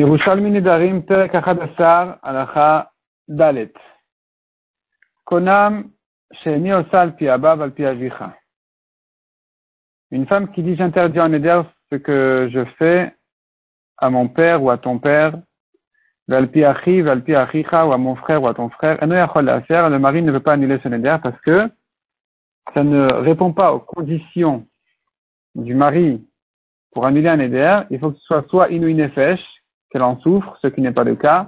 Yerushalmi Nedarim, Perek Achadassar, Alacha Dalet. Konam, Sheni Osal Une femme qui dit J'interdis en Neder ce que je fais à mon père ou à ton père, Val Piachiv, Piachicha, ou à mon frère ou à ton frère, le mari ne veut pas annuler ce Neder parce que ça ne répond pas aux conditions du mari pour annuler un Neder. Il faut que ce soit soit Inouïnefesh, qu'elle en souffre, ce qui n'est pas le cas,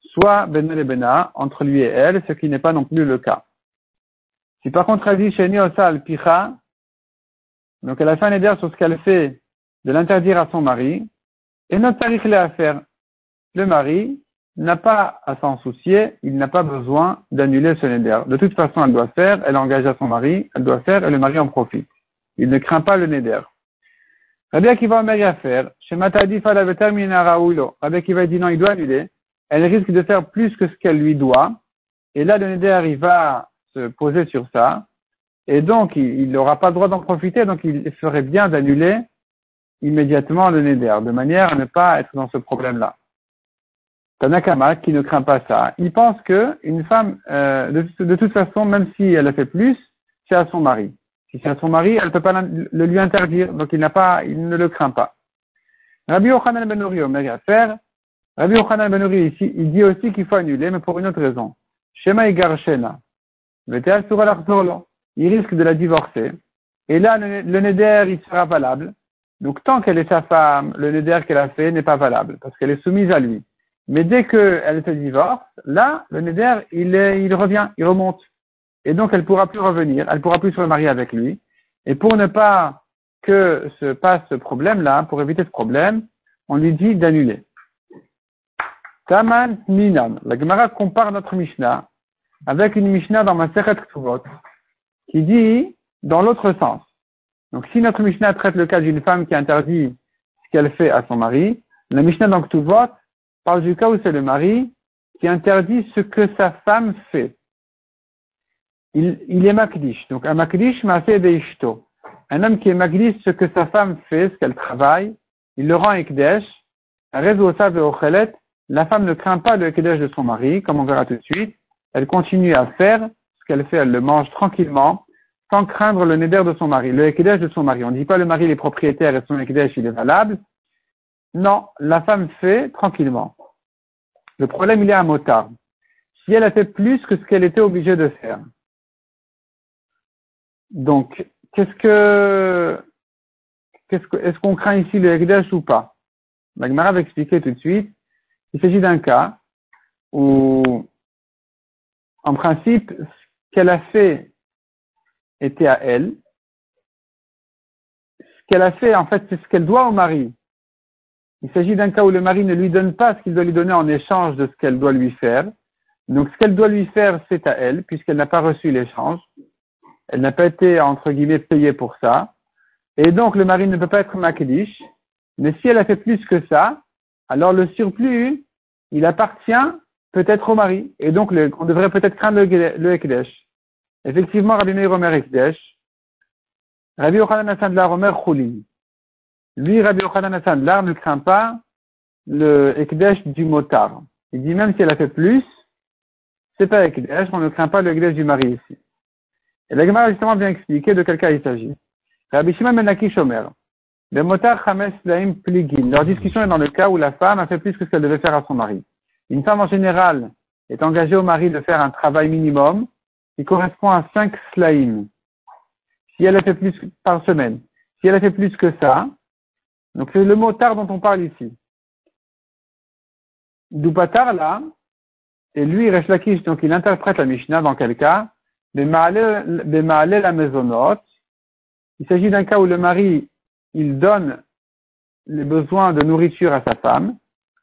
soit Benel et Bena, entre lui et elle, ce qui n'est pas non plus le cas. Si par contre elle dit Sheni Osal Picha, donc elle a fait un éder sur ce qu'elle fait de l'interdire à son mari, et notre tarif à faire. Le mari n'a pas à s'en soucier, il n'a pas besoin d'annuler ce neder. De toute façon, elle doit faire, elle engage à son mari, elle doit faire et le mari en profite. Il ne craint pas le neder. Rabbi Akiva Omer à faire, chez Matadif Rabbi Akiva dit non, il doit annuler. Elle risque de faire plus que ce qu'elle lui doit. Et là, le Neder, il va se poser sur ça. Et donc, il n'aura pas le droit d'en profiter. Donc, il ferait bien d'annuler immédiatement le Neder, de manière à ne pas être dans ce problème-là. Tanakama, qui ne craint pas ça, il pense que une femme, euh, de, toute façon, même si elle a fait plus, c'est à son mari. Si c'est à son mari, elle ne peut pas le lui interdire, donc il n'a pas, il ne le craint pas. Rabbi Yochanan ben Uri Omer faire. Rabbi Yochanan ben Uri ici, il dit aussi qu'il faut annuler, mais pour une autre raison. Shema Igarshena. Il risque de la divorcer. Et là, le, neder, il sera valable. Donc, tant qu'elle est sa femme, le neder qu'elle a fait n'est pas valable, parce qu'elle est soumise à lui. Mais dès qu'elle se divorce, là, le neder, il, est, il revient, il remonte. Et donc, elle pourra plus revenir, elle pourra plus se remarier avec lui. Et pour ne pas que se passe ce problème-là, pour éviter ce problème, on lui dit d'annuler. Taman Minam. La Gemara compare notre Mishnah avec une Mishnah dans Maseret Ktuvot qui dit dans l'autre sens. Donc, si notre Mishnah traite le cas d'une femme qui interdit ce qu'elle fait à son mari, la Mishnah dans Ktuvot parle du cas où c'est le mari qui interdit ce que sa femme fait il, il est makdish. Donc, un makdish de deishto. Un homme qui est makdish, ce que sa femme fait, ce qu'elle travaille, il le rend ekdesh. La femme ne craint pas le ekdesh de son mari, comme on verra tout de suite. Elle continue à faire ce qu'elle fait, elle le mange tranquillement, sans craindre le neder de son mari, le ekdesh de son mari. On ne dit pas le mari est propriétaire et son ekdesh il est valable. Non, la femme fait tranquillement. Le problème il est à motard. Si elle a fait plus que ce qu'elle était obligée de faire, donc, qu'est-ce que, qu'est-ce que, est-ce qu'on craint ici le Hekdesh ou pas? Magmara va expliquer tout de suite. Il s'agit d'un cas où, en principe, ce qu'elle a fait était à elle. Ce qu'elle a fait, en fait, c'est ce qu'elle doit au mari. Il s'agit d'un cas où le mari ne lui donne pas ce qu'il doit lui donner en échange de ce qu'elle doit lui faire. Donc, ce qu'elle doit lui faire, c'est à elle, puisqu'elle n'a pas reçu l'échange elle n'a pas été, entre guillemets, payée pour ça. Et donc, le mari ne peut pas être makdish. Mais si elle a fait plus que ça, alors le surplus, il appartient peut-être au mari. Et donc, on devrait peut-être craindre le, le. Effectivement, Rabbi Meir Omer Ekdesh. Rabbi Yochanan Asandlar Omer Chulin. Lui, Rabbi Yochanan Asandlar ne craint pas le Ekdesh du motard. Il dit même si elle a fait plus, c'est pas Ekdesh, on ne craint pas le Ekdesh du mari ici. Et la Gemara justement bien expliquer de quel cas il s'agit. Rabbi Shimon ben Shomer. Le motar Chames Laim Pligin. Leur discussion est dans le cas où la femme a fait plus que ce qu'elle devait faire à son mari. Une femme en général est engagée au mari de faire un travail minimum qui correspond à 5 slaim. Si elle a fait plus par semaine, si elle a fait plus que ça, donc c'est le motard dont on parle ici. Doupatar là, et lui, Resh Lakish, donc il interprète la Mishnah dans quel cas? La. Il s'agit d'un cas où le mari, il donne les besoins de nourriture à sa femme.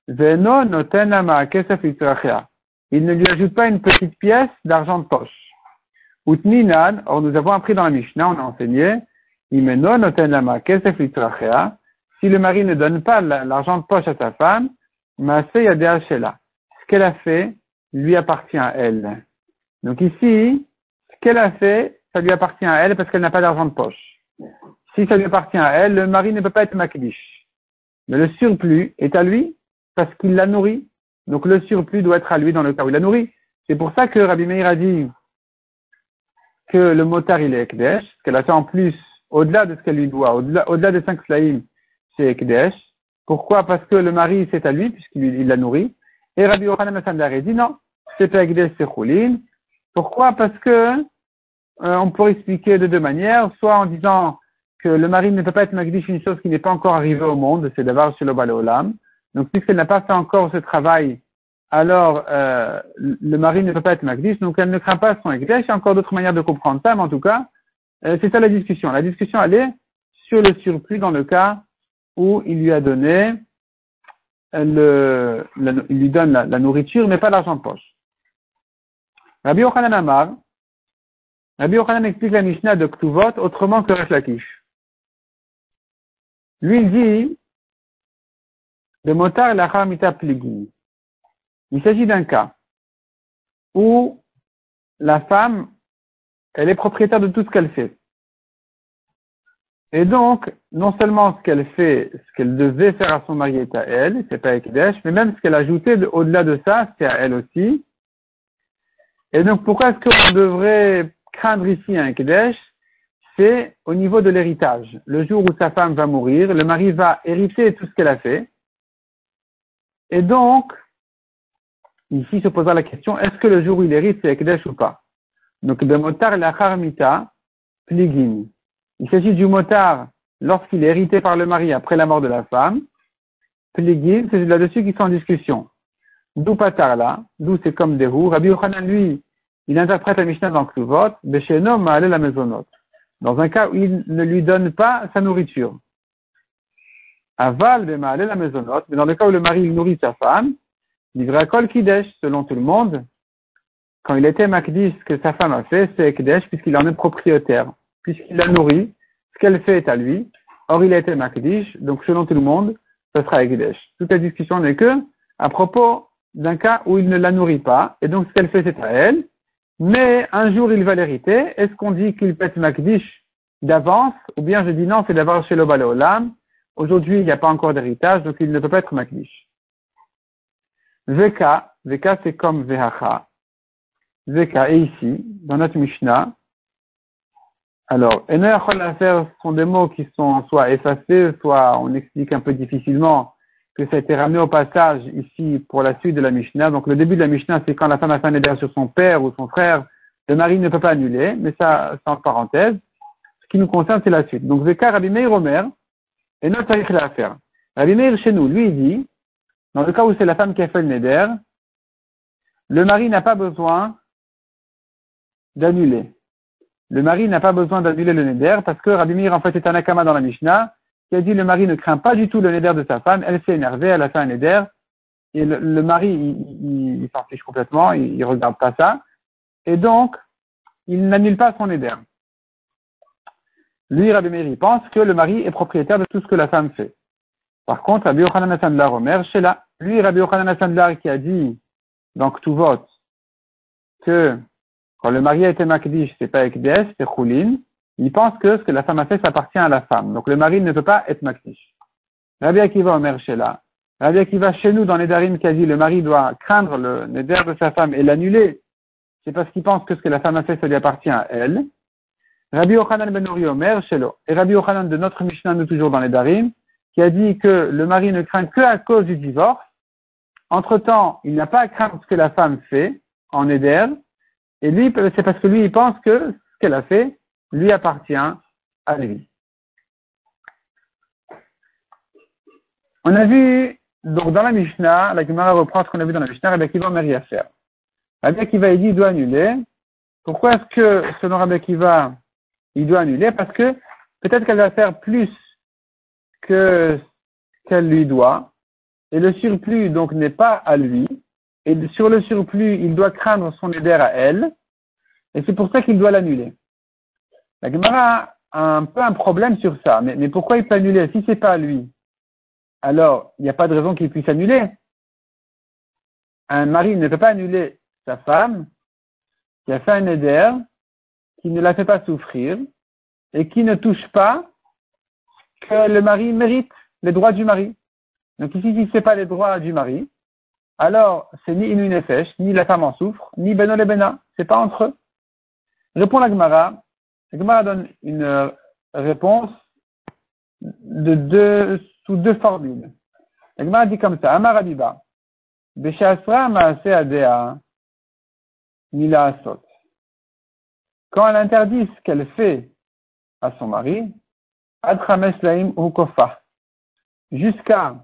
Il ne lui ajoute pas une petite pièce d'argent de poche. Utninan, or nous avons appris dans la Mishnah, on a enseigné, si le mari ne donne pas l'argent de poche à sa femme, ce qu'elle a fait lui appartient à elle. Donc ici, qu'elle a fait, ça lui appartient à elle parce qu'elle n'a pas d'argent de poche. Si ça lui appartient à elle, le mari ne peut pas être makdish. Mais le surplus est à lui parce qu'il l'a nourri. Donc le surplus doit être à lui dans le cas où il l'a nourri. C'est pour ça que Rabbi Meir a dit que le motard il est Ekdesh, qu'elle a fait en plus, au-delà de ce qu'elle lui doit, au-delà, des cinq slaïm, c'est Ekdesh. Pourquoi? Parce que le mari c'est à lui, puisqu'il l'a nourri. Et Rabbi Yochanan a dit non, c'est pas Ekdesh, c'est Choulin. Pourquoi? Parce que euh, on pourrait expliquer de deux manières, soit en disant que le mari ne peut pas être Magdish une chose qui n'est pas encore arrivée au monde, c'est d'avoir chez le Olam. Donc puisqu'elle n'a pas fait encore ce travail, alors euh, le mari ne peut pas être Magdish, donc elle ne craint pas son Ekdesh. Il y a encore d'autres manières de comprendre ça, mais en tout cas, euh, c'est ça la discussion. La discussion, elle est sur le surplus dans le cas où il lui a donné le, il lui donne la, nourriture, mais pas l'argent de poche. Rabbi Yochanan Amar, Rabbi Yochanan explique la Mishnah de Ktuvot autrement que Resh Lakish. Lui, dit, de motar la mita pligui. Il s'agit d'un cas où la femme, elle est propriétaire de tout ce qu'elle fait. Et donc, non seulement ce qu'elle fait, ce qu'elle devait faire à son mari est à elle, c'est pas Ekdesh, mais même ce qu'elle a ajouté au-delà de ça, c'est à elle aussi. Et donc, pourquoi est-ce qu'on devrait craindre ici un Ekdesh C'est au niveau de l'héritage. Le jour où sa femme va mourir, le mari va hériter tout ce qu'elle a fait. Et donc, ici se posera la question, est-ce que le jour où il hérite, c'est Ekdesh ou pas? Donc, de motar la charmita pligin. Il s'agit du motard lorsqu'il est hérité par le mari après la mort de la femme. Pligin, c'est là-dessus qu'ils sont en discussion. D'où patar là, d'où c'est comme des roues. Rabbi Yochanan, lui, il interprète la Mishnah dans Kluvot, Besheno Maale la maisonot. Dans un cas où il ne lui donne pas sa nourriture. Aval Maale la maisonot, mais dans le cas où le mari nourrit sa femme, à Kol Kidesh, selon tout le monde, quand il était Makdish, ce que sa femme a fait, c'est Kidesh, puisqu'il en est propriétaire puisqu'il la nourrit, ce qu'elle fait est à lui. Or, il a été Makdish, donc selon tout le monde, ce sera Ekdesh. Toute la discussion n'est que à propos d'un cas où il ne la nourrit pas, et donc ce qu'elle fait, c'est à elle. Mais un jour, il va l'hériter. Est-ce qu'on dit qu'il être Makdish d'avance, ou bien je dis non, c'est d'avoir chez le Olam. Aujourd'hui, il n'y a pas encore d'héritage, donc il ne peut pas être Makdish. Veka, Veka c'est comme Vehacha. Veka est ici, dans notre Mishnah, alors, à faire sont des mots qui sont soit effacés, soit on explique un peu difficilement que ça a été ramené au passage ici pour la suite de la Mishnah. Donc, le début de la Mishnah, c'est quand la femme a fait un éder sur son père ou son frère, le mari ne peut pas annuler, mais ça, c'est en parenthèse. Ce qui nous concerne, c'est la suite. Donc, Zekar Rabbi Meir Omer, et notre à faire. Rabbi Meir chez nous, lui, il dit, dans le cas où c'est la femme qui a fait le neder, le mari n'a pas besoin d'annuler le mari n'a pas besoin d'annuler le neder parce que Rabbi Meir en fait est un akama dans la Mishnah qui a dit le mari ne craint pas du tout le neder de sa femme, elle s'est énervée, elle a fait un neder et le, mari il, s'en fiche complètement, il, ne regarde pas ça et donc il n'annule pas son neder. Lui, Rabbi Meir, pense que le mari est propriétaire de tout ce que la femme fait. Par contre, Rabbi Yochanan Asandlar Omer, là, lui, Rabbi Yochanan qui a dit, donc tout vote, que quand le mari a été makdish, c'est pas ekdes, c'est choulin. Il pense que ce que la femme a fait, ça appartient à la femme. Donc le mari ne peut pas être makdish. Rabbi Akiva Omer Shela. Rabbi Akiva chez nous dans les darim dit le mari doit craindre le neder de sa femme et l'annuler. C'est parce qu'il pense que ce que la femme a fait, ça lui appartient à elle. Rabbi Yochanan ben Omer Shelo. Et Rabbi Yochanan de notre Mishnah, nous toujours dans les darim, qui a dit que le mari ne craint que à cause du divorce. Entre temps, il n'a pas à craindre ce que la femme fait en neder. Et lui, c'est parce que lui, il pense que ce qu'elle a fait lui appartient à lui. On a vu, donc dans la Mishnah, la Gemara reprend ce qu'on a vu dans la Mishnah, Rabbi Akiva Meri à faire. Rabbi Akiva, il dit, il doit annuler. Pourquoi est-ce que, selon Rabbi Akiva, il doit annuler? Parce que peut-être qu'elle va faire plus que qu'elle lui doit, et le surplus, donc, n'est pas à lui, et sur le surplus, il doit craindre son éder à elle, et c'est pour ça qu'il doit l'annuler. La Gemara a un peu un problème sur ça, mais, pourquoi il peut annuler? Si c'est pas lui, alors il n'y a pas de raison qu'il puisse annuler. Un mari ne peut pas annuler sa femme qui a fait un éder, qui ne la fait pas souffrir, et qui ne touche pas que le mari mérite les droits du mari. Donc ici, si c'est pas les droits du mari, alors c'est ni Inu Nefesh, ni la femme en souffre, ni Beno le Bena. C'est pas entre eux. Répond la Gemara. Gemara donne une euh, réponse sous deux formules. La Gemara dit comme ça, Amar Abiba, Beshasra Maase Adea, Mila Asot. Quand elle interdit ce qu'elle fait à son mari, Adchames Laim Ukofa, jusqu'à,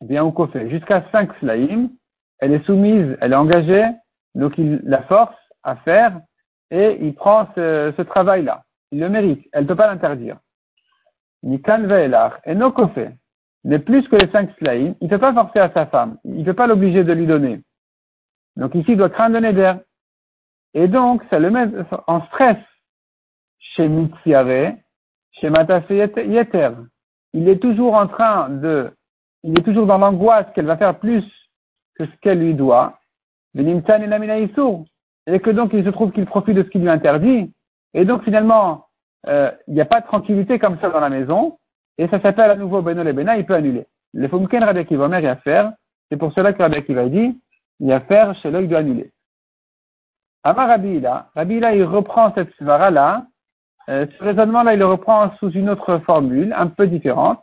bien Ukofe, jusqu'à cinq Slaim, elle est soumise, elle est engagée, donc il la force à faire, et il prend ce, travail-là. Il le mérite, elle ne peut pas l'interdire. Nikan Ve'elar, et Nokofe, mais plus que les cinq Slaim, il ne peut pas forcer à sa femme, il ne peut pas l'obliger de lui donner. Donc ici, il doit craindre neder. Et donc, ça le met en stress chez Mitsiare, chez Matase Yeter. Il est toujours en train de, il est toujours dans l'angoisse qu'elle va faire plus que ce qu'elle lui doit. Et que donc il se trouve qu'il profite de ce qui lui interdit. Et donc finalement, euh, il n'y a pas de tranquillité comme ça dans la maison. Et ça s'appelle à nouveau Beno le Bena, il peut annuler. Le Fumken Rabbi Akiva Omer, il a faire. C'est pour cela que Rabbi Akiva dit, il a faire chez l'œil doit annuler. Amar Rabbi Ila, Rabbi Ila, il reprend cette svara-là, euh, ce raisonnement-là, il le reprend sous une autre formule, un peu différente.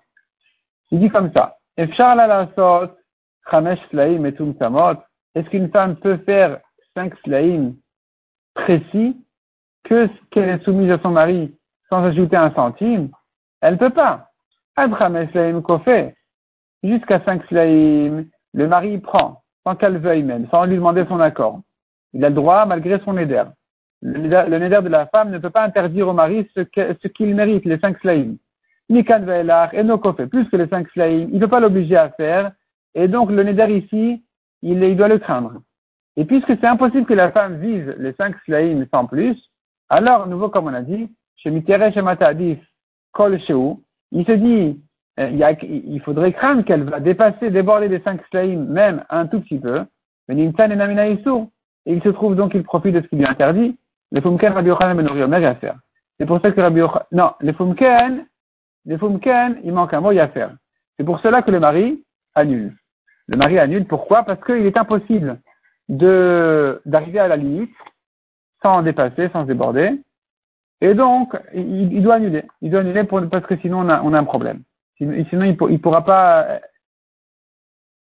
Il dit comme ça. Et. Est-ce qu'une femme peut faire cinq slaim précis que qu'elle est soumise à son mari sans ajouter un centime? Elle ne peut pas. Ad chamesh slaim kofé. Jusqu'à cinq slaim, le mari prend, sans qu'elle veuille même, sans lui demander son accord. Il a le droit malgré son éder. Le néder de la femme ne peut pas interdire au mari ce qu'il mérite, les cinq slaïm. Nikan ve'elach et fait plus que les cinq slaïm. Il ne peut pas l'obliger à faire. Et donc, le néder ici, il, il doit le craindre. Et puisque c'est impossible que la femme vise les cinq slaïm sans plus, alors, nouveau, comme on a dit, chez Mitere, Kol il se dit, euh, il, a, il faudrait craindre qu'elle va dépasser, déborder les cinq slaïm, même un tout petit peu. Mais et il se trouve donc qu'il profite de ce qui lui est interdit. Les Fumken, Rabbi Yochanan Ben Uri à faire. C'est pour ça que Rabbi Yochanan, non, les Fumken, les Fumken, il manque un mot, il faire. C'est pour cela que le mari annule. Le mari annule, pourquoi? Parce qu'il est impossible de, d'arriver à la limite sans dépasser, sans déborder. Et donc, il, il, doit annuler. Il doit annuler pour, parce que sinon on a, on a un problème. Sinon, il, ne pourra pas,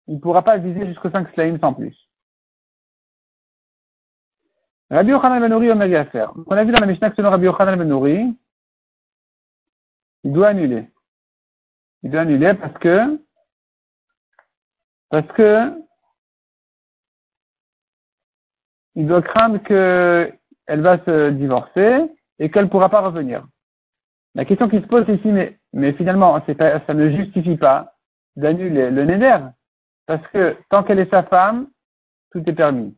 il pourra pas viser jusqu'au 5 slaim sans plus. Rabbi Yochanan Ben Nouri Omer Yafer. On a vu dans la Mishnah que selon Rabbi Yochanan Ben Nouri, il doit annuler. Il doit annuler parce que, parce que, il doit craindre qu'elle va se divorcer et qu'elle ne pourra pas revenir. La question qui se pose ici, mais, finalement, ça ne justifie pas d'annuler le neder, parce que tant qu'elle est sa femme, tout est permis.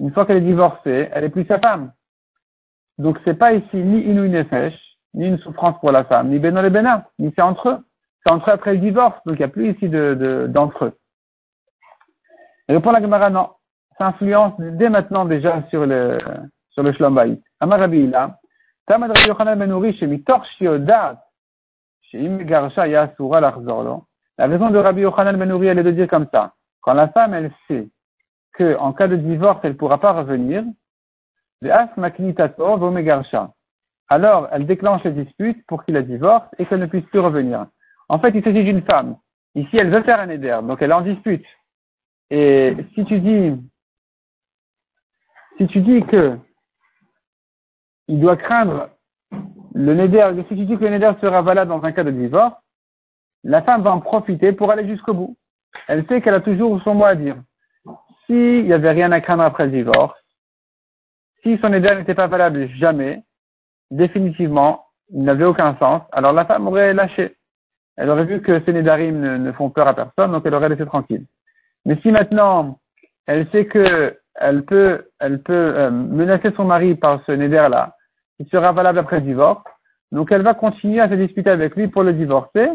Une fois qu'elle est divorcée, elle est plus sa femme. Donc c'est pas ici ni une nefesh, ni une souffrance pour la femme, ni beno le bena, ni c'est entre eux. C'est entre eux après le divorce, donc il n'y a plus ici de, d'entre eux. Et répond la Gemara, non. Ça influence dès maintenant déjà sur le, sur le. Amar Rabbi Tamad Rabbi Yochanan Ben Uri, Imgarsha Yasura. La raison de Rabbi Yochanan Ben Uri, elle est de dire comme ça. Quand la femme, elle sait qu'en cas de divorce, elle ne pourra pas revenir, alors elle déclenche les disputes pour qu'il la divorce et qu'elle ne puisse plus revenir. En fait, il s'agit d'une femme. Ici, elle veut faire un éder, donc elle est en dispute. Et si tu dis, si tu dis que il doit craindre le neder, si tu dis que le neder sera valable dans un cas de divorce, la femme va en profiter pour aller jusqu'au bout. Elle sait qu'elle a toujours son mot à dire. S'il n'y avait rien à craindre après le divorce, si son éder n'était pas valable jamais, définitivement, il n'avait aucun sens, alors la femme aurait lâché. Elle aurait vu que ces nédarim ne, font peur à personne, donc elle aurait laissé tranquille. Mais si maintenant, elle sait que elle peut, elle peut euh, menacer son mari par ce néder-là, qui sera valable après le divorce, donc elle va continuer à se disputer avec lui pour le divorcer,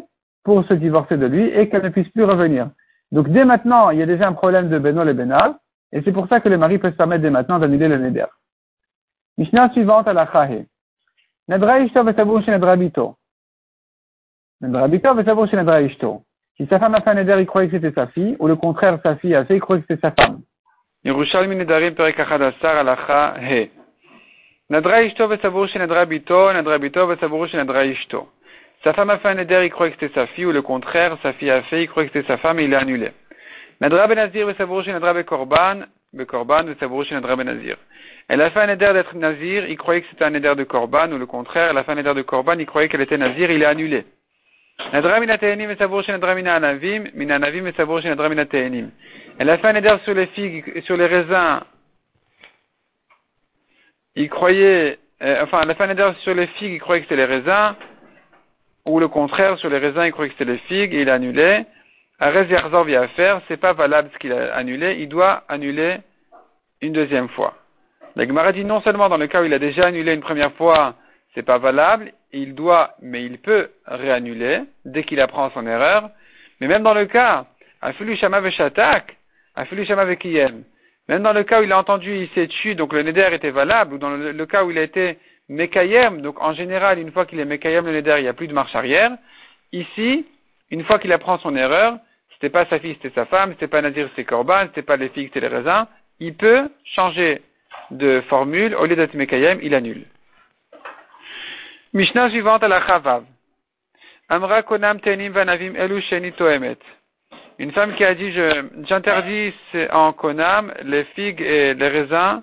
pour se divorcer de lui, et qu'elle ne puisse plus revenir. Donc dès maintenant, il y a déjà un problème de Beno et Benal, et c'est pour ça que le mari peut se permettre dès maintenant d'annuler le Neder. Mishnah suivante à la Chahe. Si sa femme a fait un neder, il croyait que c'était sa fille, ou le contraire, sa fille a fait, il croyait que c'était sa femme. Yerushalmi Nedarim Perek Achadassar Alacha He. Nadra Ishto Vesavour Nadra Bito, Nadra Bito Vesavour Nadra Ishto. Sa femme a fait un neder, il croyait que c'était sa fille, ou le contraire, sa fille a fait, il croyait que c'était sa femme et il l'a annulé. Nadra Benazir Vesavour Nadra Bekorban, Bekorban Vesavour Nadra Benazir. Elle a fait un neder d'être nazir, il croyait que c'était un neder de Korban, ou le contraire, elle a fait un neder de Korban, il croyait qu'elle était nazir, il l'a annulé. Nadra Mina Tehenim Vesavour Nadra Mina Anavim, Mina Anavim Vesavour Nadra Mina Tehenim. Elle a fait un éder sur les figues, sur les raisins. Il croyait, euh, enfin, elle a fait sur les figues, il croyait que c'était les raisins. Ou le contraire, sur les raisins, il croyait que c'était les figues et il a annulé. Arez Yarzor vient faire, c'est pas valable ce qu'il a annulé, il doit annuler une deuxième fois. La Gemara dit non seulement dans le cas où il a déjà annulé une première fois, c'est pas valable, il doit, mais il peut réannuler dès qu'il apprend son erreur, mais même dans le cas, Afulu Shama Veshatak, même dans le cas où il a entendu, il s'est tué, donc le neder était valable, ou dans le, cas où il a été mekayem, donc en général, une fois qu'il est mekayem le neder, il n'y a plus de marche arrière. Ici, une fois qu'il apprend son erreur, c'était pas sa fille, c'était sa femme, c'était pas Nazir, c'était Corban, c'était pas les filles, c'était les raisins, il peut changer de formule, au lieu d'être mekayem, il annule. Mishnah suivante à la Chavav. Amra konam tenim vanavim elu sheni. Une femme qui a dit, j'interdis en Konam les figues et les raisins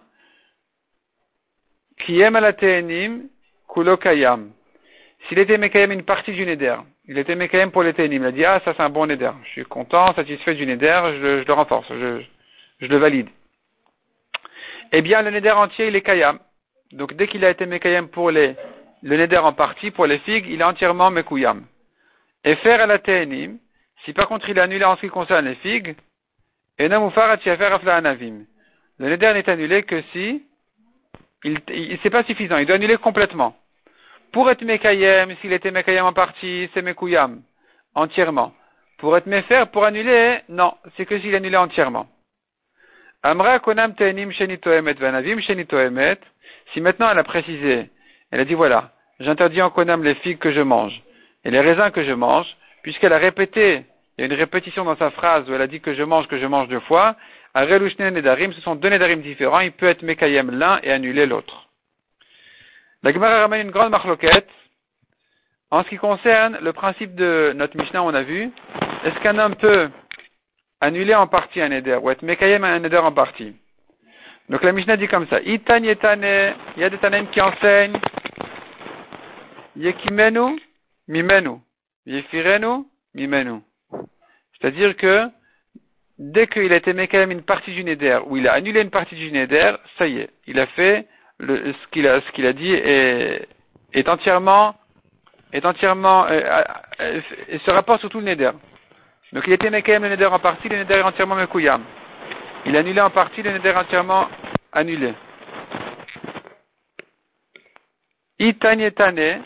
qui aiment la ténim, kulokayam. S'il était mekayem une partie du neder, il était mekayem pour les ténim, il a dit, ah, ça c'est un bon neder, je suis content, satisfait du neder, je, le renforce, je, le valide. Eh bien, le neder entier, il est kayam. Donc, dès qu'il a été mekayem pour les, le neder en partie, pour les figues, il est entièrement mekuyam. Et faire à la ténim, si par contre il est annulé en ce qui concerne les figues, le neder n'est annulé que si il, il c'est pas suffisant, il doit annuler complètement. Pour être mekayem, s'il était mekayem en partie, c'est mekuyam, entièrement. Pour être mefer, pour annuler, non, c'est que s'il est annulé entièrement. Amra konam tenim vanavim Si maintenant elle a précisé, elle a dit voilà, j'interdis en konam les figues que je mange et les raisins que je mange, puisqu'elle a répété, il y a une répétition dans sa phrase où elle a dit que je mange, que je mange deux fois, ce sont deux Nedarim différents, il peut être Mekayem l'un et annuler l'autre. La Gemara ramène une grande marloquette en ce qui concerne le principe de notre Mishnah, on a vu, est-ce qu'un homme peut annuler en partie un Neder ou être Mekayem un Neder en partie? Donc la Mishnah dit comme ça, il y a des Tanem qui enseignent, Yekimenu, Mimenu. Yefirenu, mimenu. C'est-à-dire que dès qu'il a été même une partie du Neder, ou il a annulé une partie du Neder, ça y est, il a fait le, ce qu'il a, a dit est, est entièrement, est entièrement, euh, euh, se rapporte sur tout le Neder. Donc il était Mekayem le Neder en partie, le Neder est entièrement Mekouyam. Il a annulé en partie, le Neder est entièrement annulé. Itanyetane,